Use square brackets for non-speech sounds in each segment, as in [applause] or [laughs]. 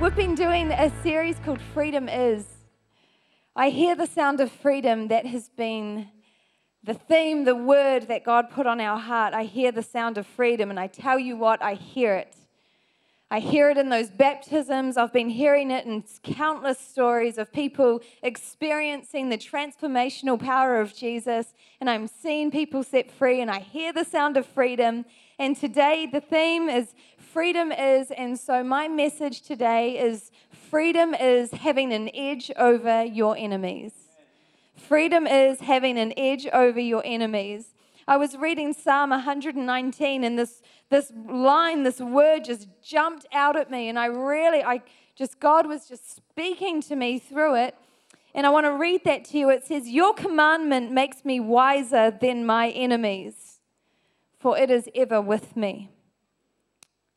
We've been doing a series called Freedom Is. I hear the sound of freedom that has been the theme, the word that God put on our heart. I hear the sound of freedom, and I tell you what, I hear it. I hear it in those baptisms. I've been hearing it in countless stories of people experiencing the transformational power of Jesus. And I'm seeing people set free, and I hear the sound of freedom. And today, the theme is freedom is. And so, my message today is freedom is having an edge over your enemies. Freedom is having an edge over your enemies. I was reading Psalm 119, and this this line, this word just jumped out at me. And I really, I just, God was just speaking to me through it. And I want to read that to you. It says, Your commandment makes me wiser than my enemies, for it is ever with me.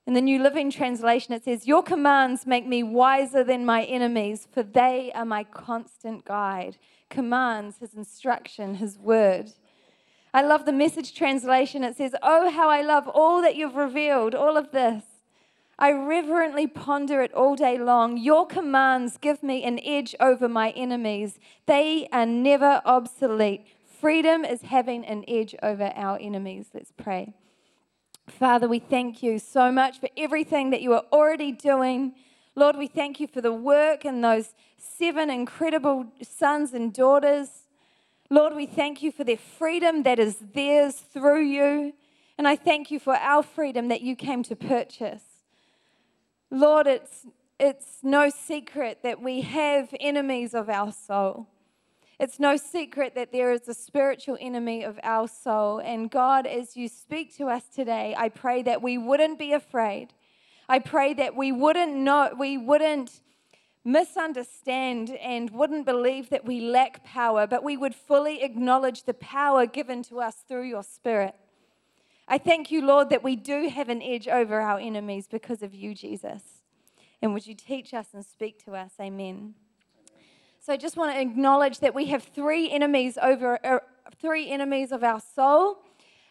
In the New Living Translation, it says, Your commands make me wiser than my enemies, for they are my constant guide. Commands, his instruction, his word. I love the message translation. It says, Oh, how I love all that you've revealed, all of this. I reverently ponder it all day long. Your commands give me an edge over my enemies, they are never obsolete. Freedom is having an edge over our enemies. Let's pray. Father, we thank you so much for everything that you are already doing. Lord, we thank you for the work and those seven incredible sons and daughters. Lord, we thank you for their freedom that is theirs through you. And I thank you for our freedom that you came to purchase. Lord, it's, it's no secret that we have enemies of our soul. It's no secret that there is a spiritual enemy of our soul. And God, as you speak to us today, I pray that we wouldn't be afraid. I pray that we wouldn't know, we wouldn't misunderstand and wouldn't believe that we lack power, but we would fully acknowledge the power given to us through your Spirit. I thank you, Lord, that we do have an edge over our enemies because of you, Jesus. And would you teach us and speak to us? Amen. So I just want to acknowledge that we have three enemies over uh, three enemies of our soul.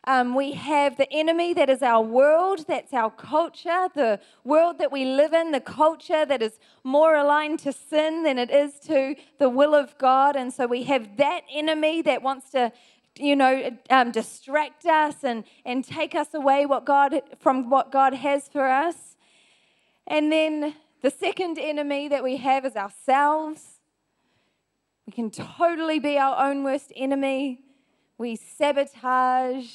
Um, we have the enemy that is our world, that's our culture, the world that we live in, the culture that is more aligned to sin than it is to the will of God. And so we have that enemy that wants to you know, um, distract us and, and take us away what God, from what God has for us. And then the second enemy that we have is ourselves. We can totally be our own worst enemy. We sabotage,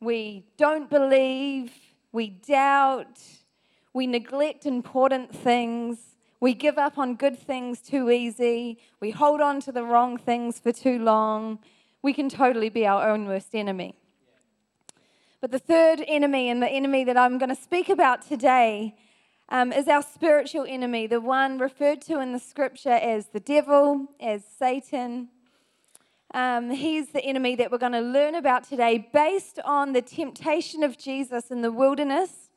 we don't believe, we doubt, we neglect important things, we give up on good things too easy, we hold on to the wrong things for too long. We can totally be our own worst enemy. But the third enemy, and the enemy that I'm going to speak about today, um, is our spiritual enemy, the one referred to in the scripture as the devil, as Satan, um, he's the enemy that we're going to learn about today based on the temptation of Jesus in the wilderness.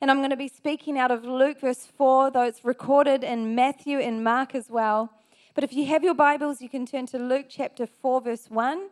And I'm going to be speaking out of Luke verse 4, though it's recorded in Matthew and Mark as well. But if you have your Bibles, you can turn to Luke chapter 4, verse 1.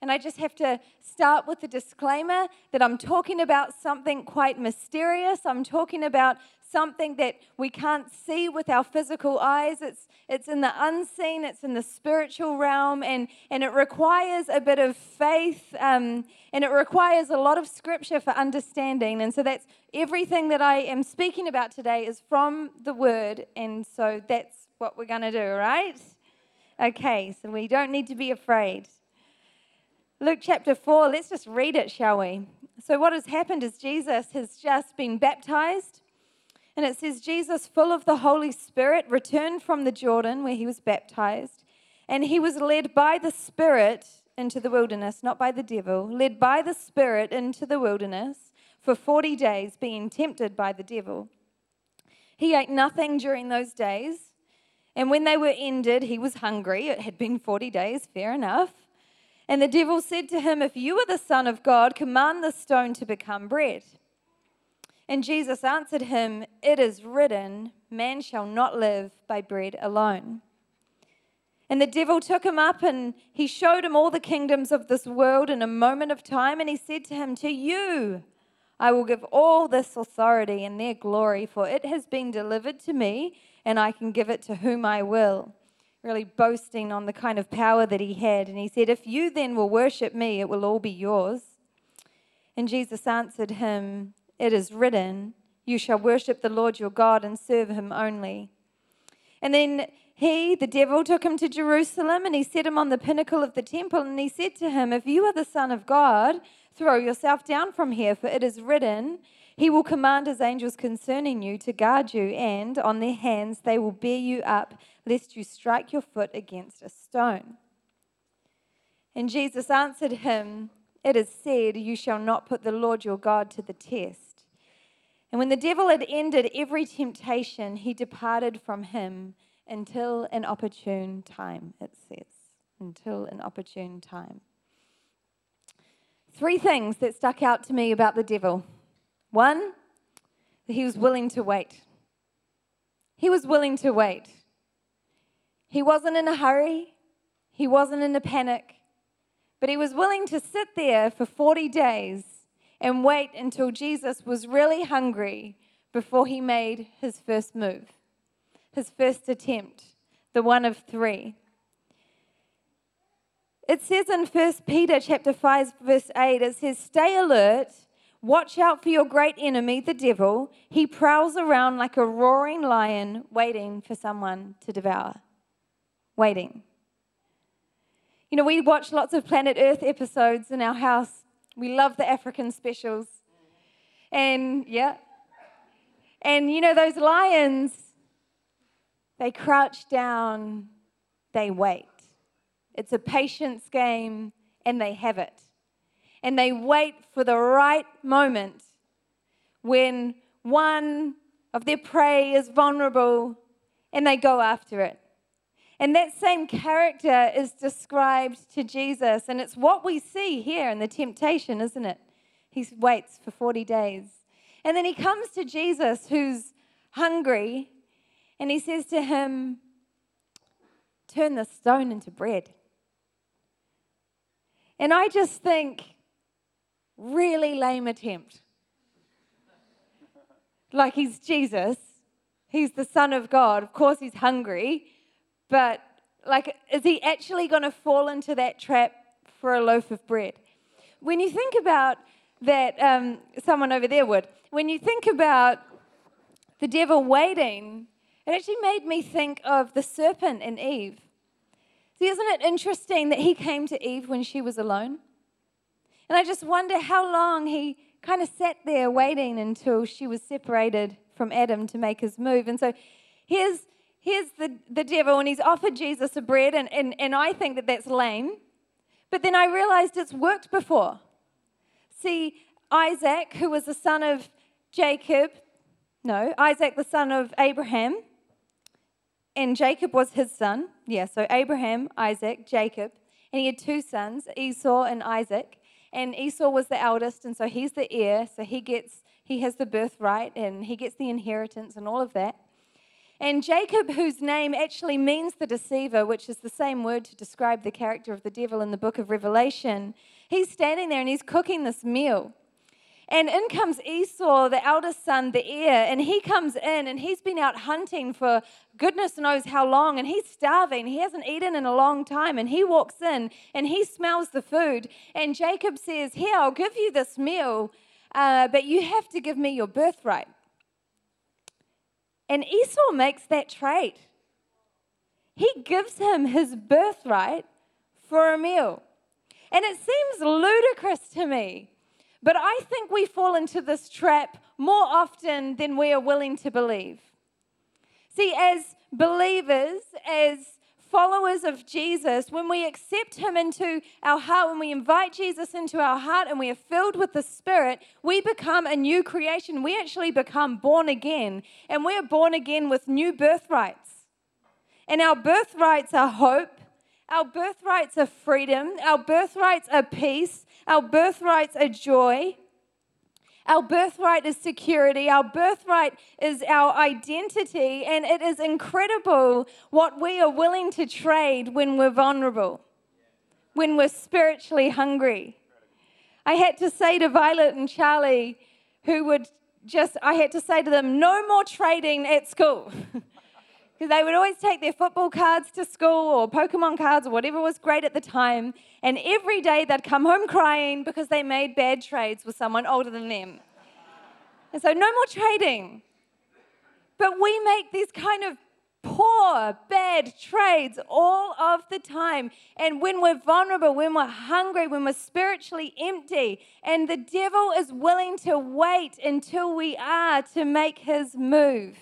And I just have to start with the disclaimer that I'm talking about something quite mysterious. I'm talking about something that we can't see with our physical eyes. It's, it's in the unseen, it's in the spiritual realm, and, and it requires a bit of faith um, and it requires a lot of scripture for understanding. And so that's everything that I am speaking about today is from the word. And so that's what we're going to do, right? Okay, so we don't need to be afraid. Luke chapter 4, let's just read it, shall we? So, what has happened is Jesus has just been baptized. And it says, Jesus, full of the Holy Spirit, returned from the Jordan where he was baptized. And he was led by the Spirit into the wilderness, not by the devil, led by the Spirit into the wilderness for 40 days, being tempted by the devil. He ate nothing during those days. And when they were ended, he was hungry. It had been 40 days, fair enough. And the devil said to him, If you are the Son of God, command the stone to become bread. And Jesus answered him, It is written, Man shall not live by bread alone. And the devil took him up and he showed him all the kingdoms of this world in a moment of time. And he said to him, To you I will give all this authority and their glory, for it has been delivered to me, and I can give it to whom I will. Really boasting on the kind of power that he had. And he said, If you then will worship me, it will all be yours. And Jesus answered him, It is written, You shall worship the Lord your God and serve him only. And then he, the devil, took him to Jerusalem and he set him on the pinnacle of the temple. And he said to him, If you are the Son of God, throw yourself down from here, for it is written, He will command His angels concerning you to guard you, and on their hands they will bear you up, lest you strike your foot against a stone. And Jesus answered him, It is said, You shall not put the Lord your God to the test. And when the devil had ended every temptation, he departed from him until an opportune time, it says. Until an opportune time. Three things that stuck out to me about the devil. One, he was willing to wait. He was willing to wait. He wasn't in a hurry, he wasn't in a panic, but he was willing to sit there for 40 days and wait until Jesus was really hungry before he made his first move his first attempt, the one of three. It says in 1 Peter chapter 5 verse 8 it says stay alert watch out for your great enemy the devil. He prowls around like a roaring lion waiting for someone to devour. Waiting. You know we watch lots of planet earth episodes in our house we love the african specials and yeah and you know those lions they crouch down, they wait. It's a patience game, and they have it. And they wait for the right moment when one of their prey is vulnerable and they go after it. And that same character is described to Jesus, and it's what we see here in the temptation, isn't it? He waits for 40 days. And then he comes to Jesus, who's hungry, and he says to him, Turn the stone into bread. And I just think, really lame attempt. like he's Jesus, he's the Son of God. Of course, he's hungry, but like, is he actually going to fall into that trap for a loaf of bread? When you think about that, um, someone over there would, when you think about the devil waiting it actually made me think of the serpent and Eve. See, isn't it interesting that he came to Eve when she was alone? And I just wonder how long he kind of sat there waiting until she was separated from Adam to make his move. And so here's, here's the, the devil, and he's offered Jesus a bread, and, and, and I think that that's lame. But then I realized it's worked before. See, Isaac, who was the son of Jacob, no, Isaac, the son of Abraham, and Jacob was his son. Yeah, so Abraham, Isaac, Jacob. And he had two sons, Esau and Isaac. And Esau was the eldest, and so he's the heir. So he gets he has the birthright and he gets the inheritance and all of that. And Jacob, whose name actually means the deceiver, which is the same word to describe the character of the devil in the book of Revelation, he's standing there and he's cooking this meal. And in comes Esau, the eldest son, the heir, and he comes in and he's been out hunting for goodness knows how long, and he's starving. He hasn't eaten in a long time, and he walks in and he smells the food. And Jacob says, Here, I'll give you this meal, uh, but you have to give me your birthright. And Esau makes that trade. He gives him his birthright for a meal. And it seems ludicrous to me but I think we fall into this trap more often than we are willing to believe. See, as believers, as followers of Jesus, when we accept Him into our heart, when we invite Jesus into our heart and we are filled with the Spirit, we become a new creation. We actually become born again, and we are born again with new birthrights. And our birthrights are hope, our birthrights are freedom, our birthrights are peace, our birthrights are joy. Our birthright is security. Our birthright is our identity. And it is incredible what we are willing to trade when we're vulnerable, when we're spiritually hungry. I had to say to Violet and Charlie, who would just, I had to say to them, no more trading at school. [laughs] Because they would always take their football cards to school or Pokemon cards or whatever was great at the time. And every day they'd come home crying because they made bad trades with someone older than them. And so, no more trading. But we make these kind of poor, bad trades all of the time. And when we're vulnerable, when we're hungry, when we're spiritually empty, and the devil is willing to wait until we are to make his move.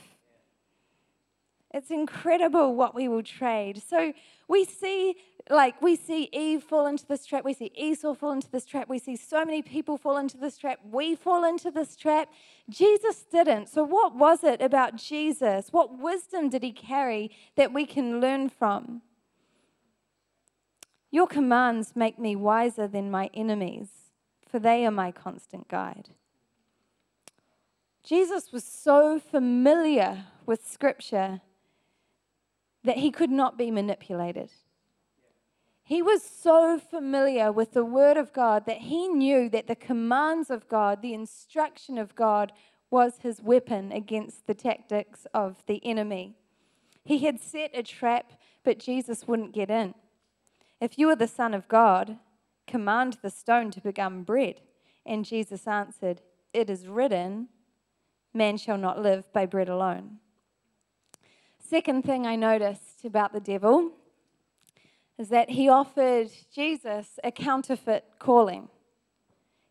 It's incredible what we will trade. So we see, like, we see Eve fall into this trap. We see Esau fall into this trap. We see so many people fall into this trap. We fall into this trap. Jesus didn't. So, what was it about Jesus? What wisdom did he carry that we can learn from? Your commands make me wiser than my enemies, for they are my constant guide. Jesus was so familiar with Scripture that he could not be manipulated. He was so familiar with the Word of God that he knew that the commands of God, the instruction of God, was his weapon against the tactics of the enemy. He had set a trap, but Jesus wouldn't get in. If you are the Son of God, command the stone to become bread. And Jesus answered, It is written, Man shall not live by bread alone. Second thing I noticed about the devil is that he offered Jesus a counterfeit calling.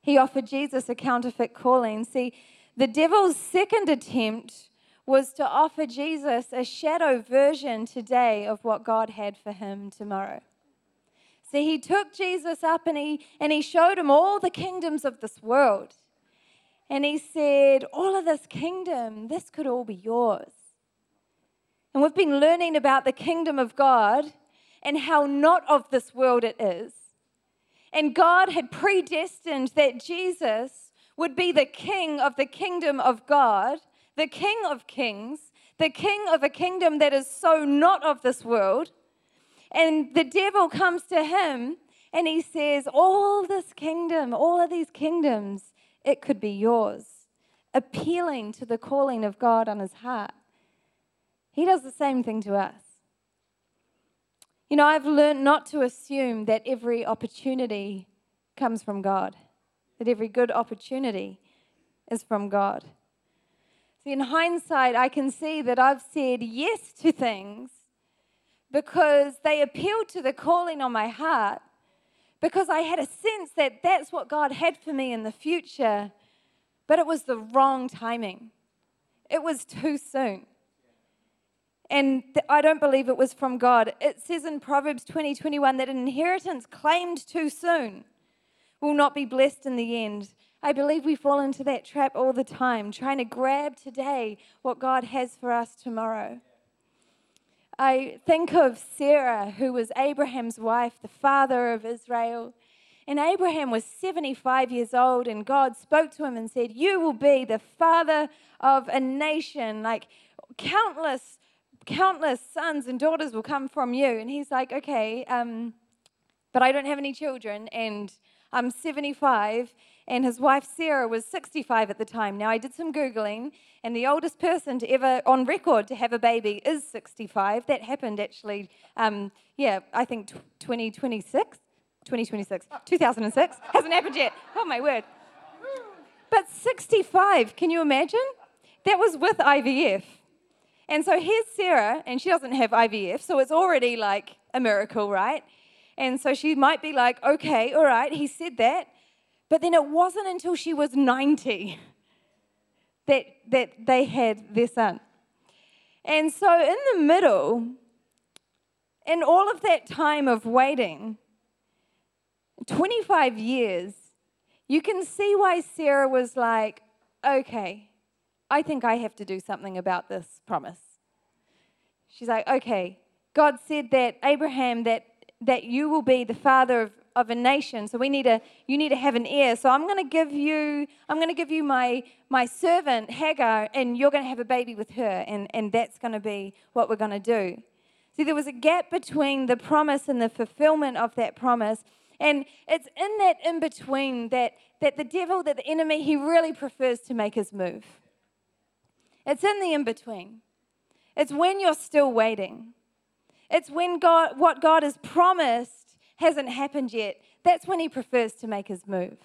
He offered Jesus a counterfeit calling. See, the devil's second attempt was to offer Jesus a shadow version today of what God had for him tomorrow. See, he took Jesus up and he, and he showed him all the kingdoms of this world. And he said, All of this kingdom, this could all be yours. And we've been learning about the kingdom of God and how not of this world it is. And God had predestined that Jesus would be the king of the kingdom of God, the king of kings, the king of a kingdom that is so not of this world. And the devil comes to him and he says, All this kingdom, all of these kingdoms, it could be yours, appealing to the calling of God on his heart. He does the same thing to us. You know, I've learned not to assume that every opportunity comes from God, that every good opportunity is from God. See, in hindsight, I can see that I've said yes to things because they appealed to the calling on my heart, because I had a sense that that's what God had for me in the future, but it was the wrong timing. It was too soon. And I don't believe it was from God. It says in Proverbs 20 21 that an inheritance claimed too soon will not be blessed in the end. I believe we fall into that trap all the time, trying to grab today what God has for us tomorrow. I think of Sarah, who was Abraham's wife, the father of Israel. And Abraham was 75 years old, and God spoke to him and said, You will be the father of a nation, like countless countless sons and daughters will come from you. And he's like, okay, um, but I don't have any children, and I'm 75, and his wife Sarah was 65 at the time. Now, I did some Googling, and the oldest person to ever, on record, to have a baby is 65. That happened actually, um, yeah, I think 2026? 2026, 2006. Hasn't happened yet. Oh, my word. But 65, can you imagine? That was with IVF. And so here's Sarah, and she doesn't have IVF, so it's already like a miracle, right? And so she might be like, okay, all right, he said that. But then it wasn't until she was 90 that, that they had their son. And so in the middle, in all of that time of waiting, 25 years, you can see why Sarah was like, okay, I think I have to do something about this promise. She's like, okay, God said that Abraham, that, that you will be the father of, of a nation. So we need a, you need to have an heir. So I'm to give you, I'm to give you my, my servant Hagar, and you're to have a baby with her, and, and that's to be what we're to do. See, there was a gap between the promise and the fulfillment of that promise. And it's in that in between that, that the devil, that the enemy, he really prefers to make his move. It's in the in between. It's when you're still waiting. It's when God, what God has promised hasn't happened yet. That's when he prefers to make his move.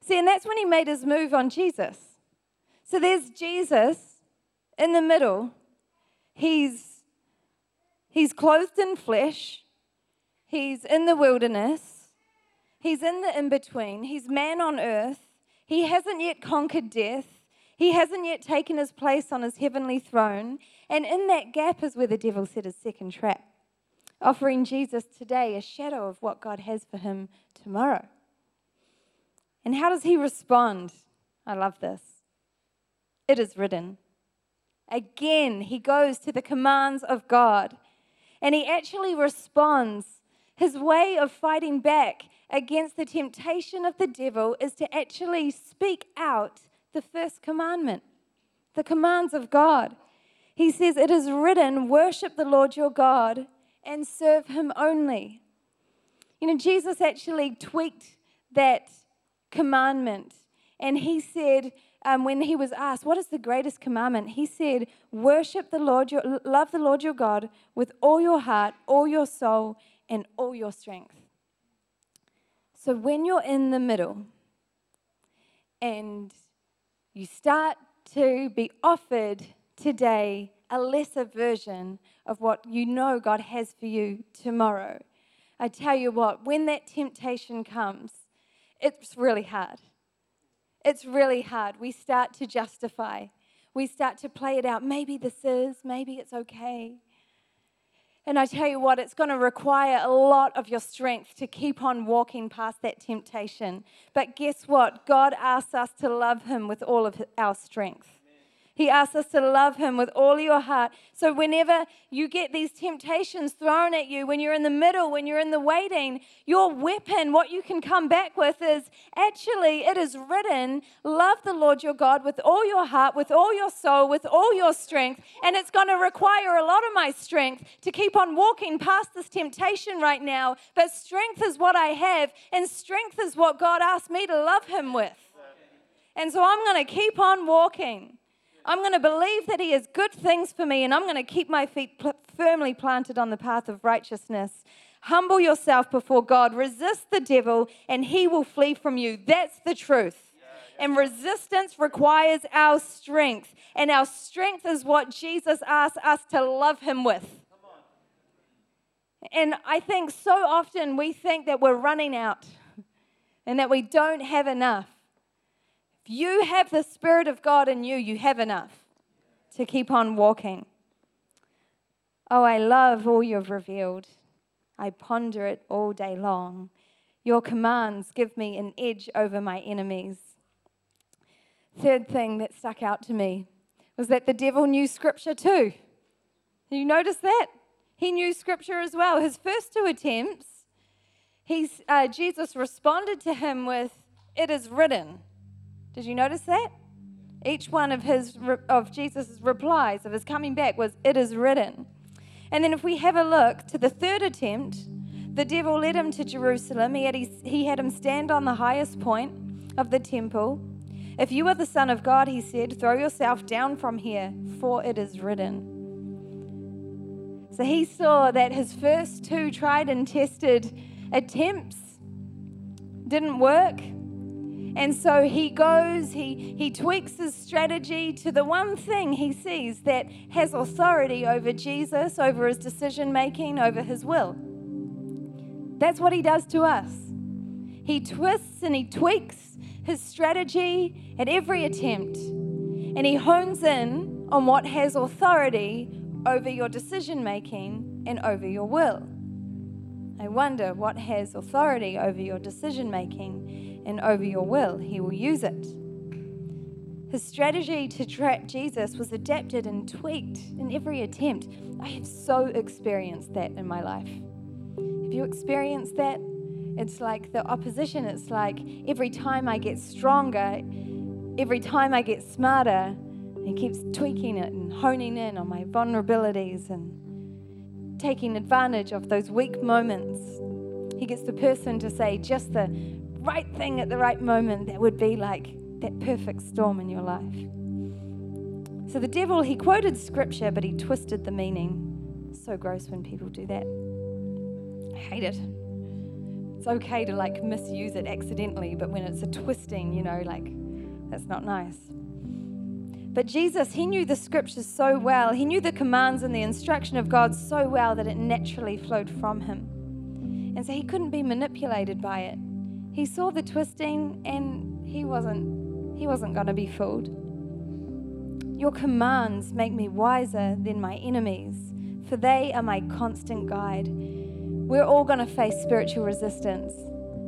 See, and that's when he made his move on Jesus. So there's Jesus in the middle. He's, he's clothed in flesh. He's in the wilderness. He's in the in between. He's man on earth. He hasn't yet conquered death. He hasn't yet taken his place on his heavenly throne. And in that gap is where the devil set his second trap, offering Jesus today a shadow of what God has for him tomorrow. And how does he respond? I love this. It is written. Again, he goes to the commands of God and he actually responds. His way of fighting back against the temptation of the devil is to actually speak out the first commandment, the commands of God. He says, It is written, worship the Lord your God and serve him only. You know, Jesus actually tweaked that commandment and he said, um, when he was asked, What is the greatest commandment? He said, Worship the Lord, your, love the Lord your God with all your heart, all your soul, and all your strength. So when you're in the middle and you start to be offered today a lesser version of what you know God has for you tomorrow, I tell you what, when that temptation comes, it's really hard it's really hard. We start to justify, we start to play it out. Maybe this is, maybe it's okay. And I tell you what, it's going to require a lot of your strength to keep on walking past that temptation. But guess what? God asks us to love Him with all of our strength. He asks us to love Him with all your heart. So, whenever you get these temptations thrown at you, when you're in the middle, when you're in the waiting, your weapon, what you can come back with is actually, it is written, love the Lord your God with all your heart, with all your soul, with all your strength. And it's going to require a lot of my strength to keep on walking past this temptation right now. But strength is what I have, and strength is what God asked me to love Him with. And so, I'm going to keep on walking. I'm going to believe that He has good things for me, and I'm going to keep my feet pl- firmly planted on the path of righteousness. Humble yourself before God, resist the devil, and he will flee from you. That's the truth. And resistance requires our strength, and our strength is what Jesus asks us to love Him with. And I think so often we think that we're running out and that we don't have enough. If you have the Spirit of God in you, you have enough to keep on walking. Oh, I love all you've revealed. I ponder it all day long. Your commands give me an edge over my enemies. Third thing that stuck out to me was that the devil knew scripture too. You notice that? He knew scripture as well. His first two attempts, he's, uh, Jesus responded to him with, It is written. Did you notice that? Each one of his of Jesus' replies of his coming back was, "It is written." And then if we have a look to the third attempt, the devil led him to Jerusalem. He had, he had him stand on the highest point of the temple. If you are the Son of God, he said, throw yourself down from here, for it is written. So he saw that his first two tried and tested attempts didn't work. And so he goes, he, he tweaks his strategy to the one thing he sees that has authority over Jesus, over his decision making, over his will. That's what he does to us. He twists and he tweaks his strategy at every attempt, and he hones in on what has authority over your decision making and over your will. I wonder what has authority over your decision making and over your will, he will use it. His strategy to trap Jesus was adapted and tweaked in every attempt. I have so experienced that in my life. Have you experienced that? It's like the opposition. It's like every time I get stronger, every time I get smarter, he keeps tweaking it and honing in on my vulnerabilities and taking advantage of those weak moments He gets the person to say just the right thing at the right moment that would be like that perfect storm in your life. So the devil, he quoted scripture, but he twisted the meaning. So gross when people do that. I hate it. It's okay to like misuse it accidentally, but when it's a twisting, you know, like that's not nice. But Jesus, he knew the scriptures so well. He knew the commands and the instruction of God so well that it naturally flowed from him. And so he couldn't be manipulated by it. He saw the twisting and he wasn't he wasn't going to be fooled. Your commands make me wiser than my enemies, for they are my constant guide. We're all going to face spiritual resistance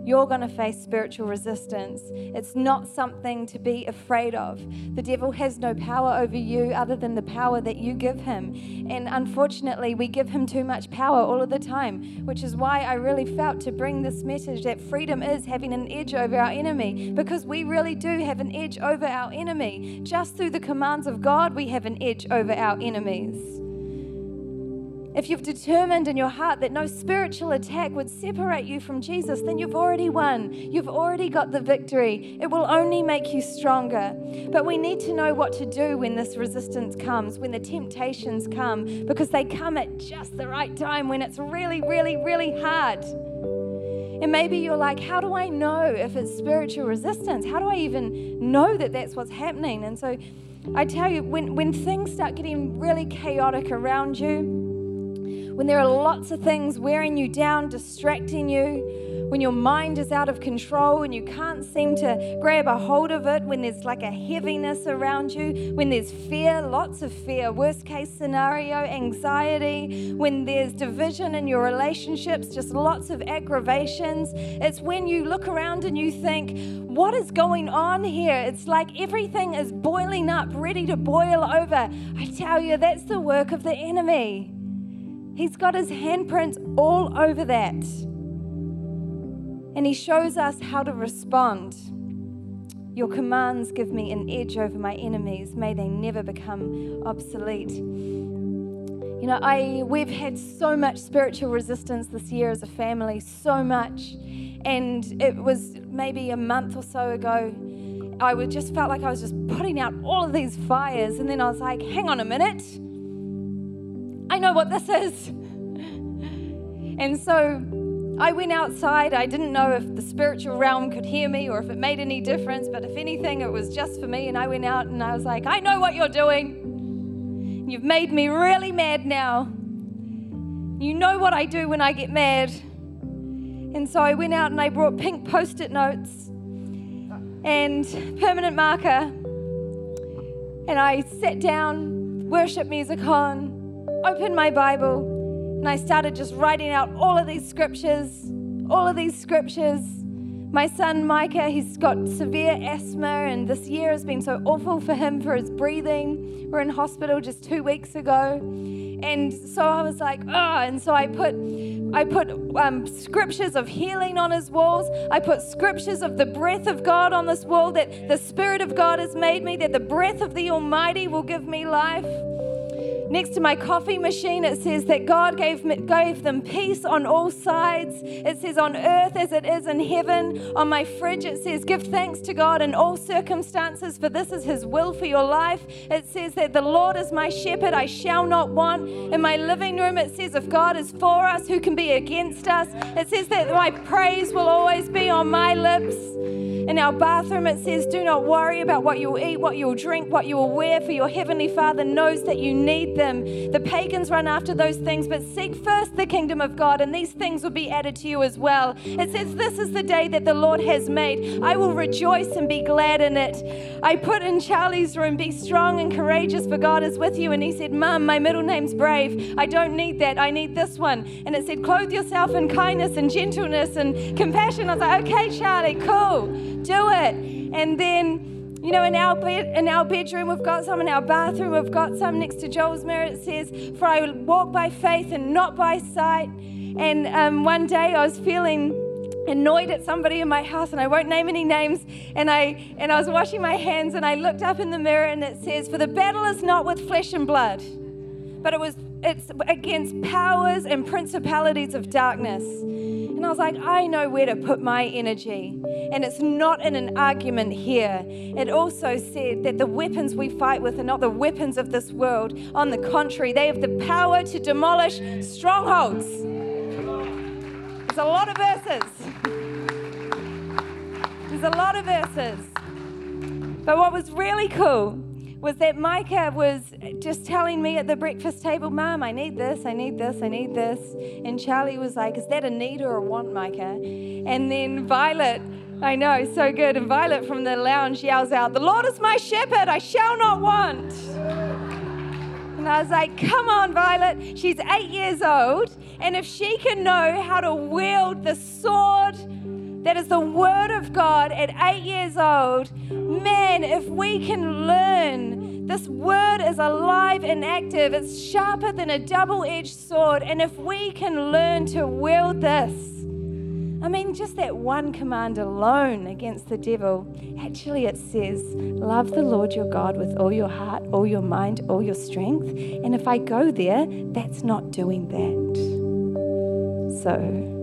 you're going to face spiritual resistance. It's not something to be afraid of. The devil has no power over you other than the power that you give him. And unfortunately, we give him too much power all of the time, which is why I really felt to bring this message that freedom is having an edge over our enemy, because we really do have an edge over our enemy. Just through the commands of God, we have an edge over our enemies. If you've determined in your heart that no spiritual attack would separate you from Jesus, then you've already won. You've already got the victory. It will only make you stronger. But we need to know what to do when this resistance comes, when the temptations come, because they come at just the right time when it's really, really, really hard. And maybe you're like, how do I know if it's spiritual resistance? How do I even know that that's what's happening? And so I tell you, when, when things start getting really chaotic around you, when there are lots of things wearing you down, distracting you, when your mind is out of control and you can't seem to grab a hold of it, when there's like a heaviness around you, when there's fear, lots of fear, worst case scenario, anxiety, when there's division in your relationships, just lots of aggravations. It's when you look around and you think, what is going on here? It's like everything is boiling up, ready to boil over. I tell you, that's the work of the enemy. He's got his handprints all over that. And he shows us how to respond. Your commands give me an edge over my enemies. May they never become obsolete. You know, I we've had so much spiritual resistance this year as a family, so much. And it was maybe a month or so ago, I would just felt like I was just putting out all of these fires. And then I was like, hang on a minute. I know what this is. And so I went outside. I didn't know if the spiritual realm could hear me or if it made any difference, but if anything, it was just for me. And I went out and I was like, I know what you're doing. You've made me really mad now. You know what I do when I get mad. And so I went out and I brought pink post it notes and permanent marker. And I sat down, worship music on, opened my Bible, and I started just writing out all of these scriptures, all of these scriptures. My son Micah, he's got severe asthma, and this year has been so awful for him for his breathing. We're in hospital just two weeks ago, and so I was like, oh, and so I put, I put um, scriptures of healing on his walls. I put scriptures of the breath of God on this wall that the Spirit of God has made me, that the breath of the Almighty will give me life. Next to my coffee machine, it says that God gave, gave them peace on all sides. It says, on earth as it is in heaven. On my fridge, it says, give thanks to God in all circumstances, for this is His will for your life. It says that the Lord is my shepherd, I shall not want. In my living room, it says, if God is for us, who can be against us? It says that my praise will always be on my lips. In our bathroom, it says, Do not worry about what you'll eat, what you'll drink, what you will wear, for your heavenly Father knows that you need The pagans run after those things, but seek first the kingdom of God, and these things will be added to you as well. It says, This is the day that the Lord has made. I will rejoice and be glad in it. I put in Charlie's room, Be strong and courageous, for God is with you. And he said, Mum, my middle name's Brave. I don't need that. I need this one. And it said, Clothe yourself in kindness and gentleness and compassion. I was like, Okay, Charlie, cool do it. And then, you know, in our bed, in our bedroom, we've got some. In our bathroom, we've got some. Next to Joel's mirror, it says, "For I walk by faith and not by sight." And um, one day, I was feeling annoyed at somebody in my house and I won't name any names and I and I was washing my hands and I looked up in the mirror and it says for the battle is not with flesh and blood but it was it's against powers and principalities of darkness And I was like, I know where to put my energy. And it's not in an argument here. It also said that the weapons we fight with are not the weapons of this world. On the contrary, they have the power to demolish strongholds. There's a lot of verses. There's a lot of verses. But what was really cool was that Micah was just telling me at the breakfast table, Mom, I need this, I need this, I need this. And Charlie was like, Is that a need or a want, Micah? And then Violet, I know, so good. And Violet from the lounge yells out, The Lord is my shepherd, I shall not want. And I was like, Come on, Violet. She's eight years old. And if she can know how to wield the sword, that is the Word of God at eight years old. Man, if we can learn, this Word is alive and active, it's sharper than a double edged sword. And if we can learn to wield this, I mean, just that one command alone against the devil. Actually, it says, Love the Lord your God with all your heart, all your mind, all your strength. And if I go there, that's not doing that. So.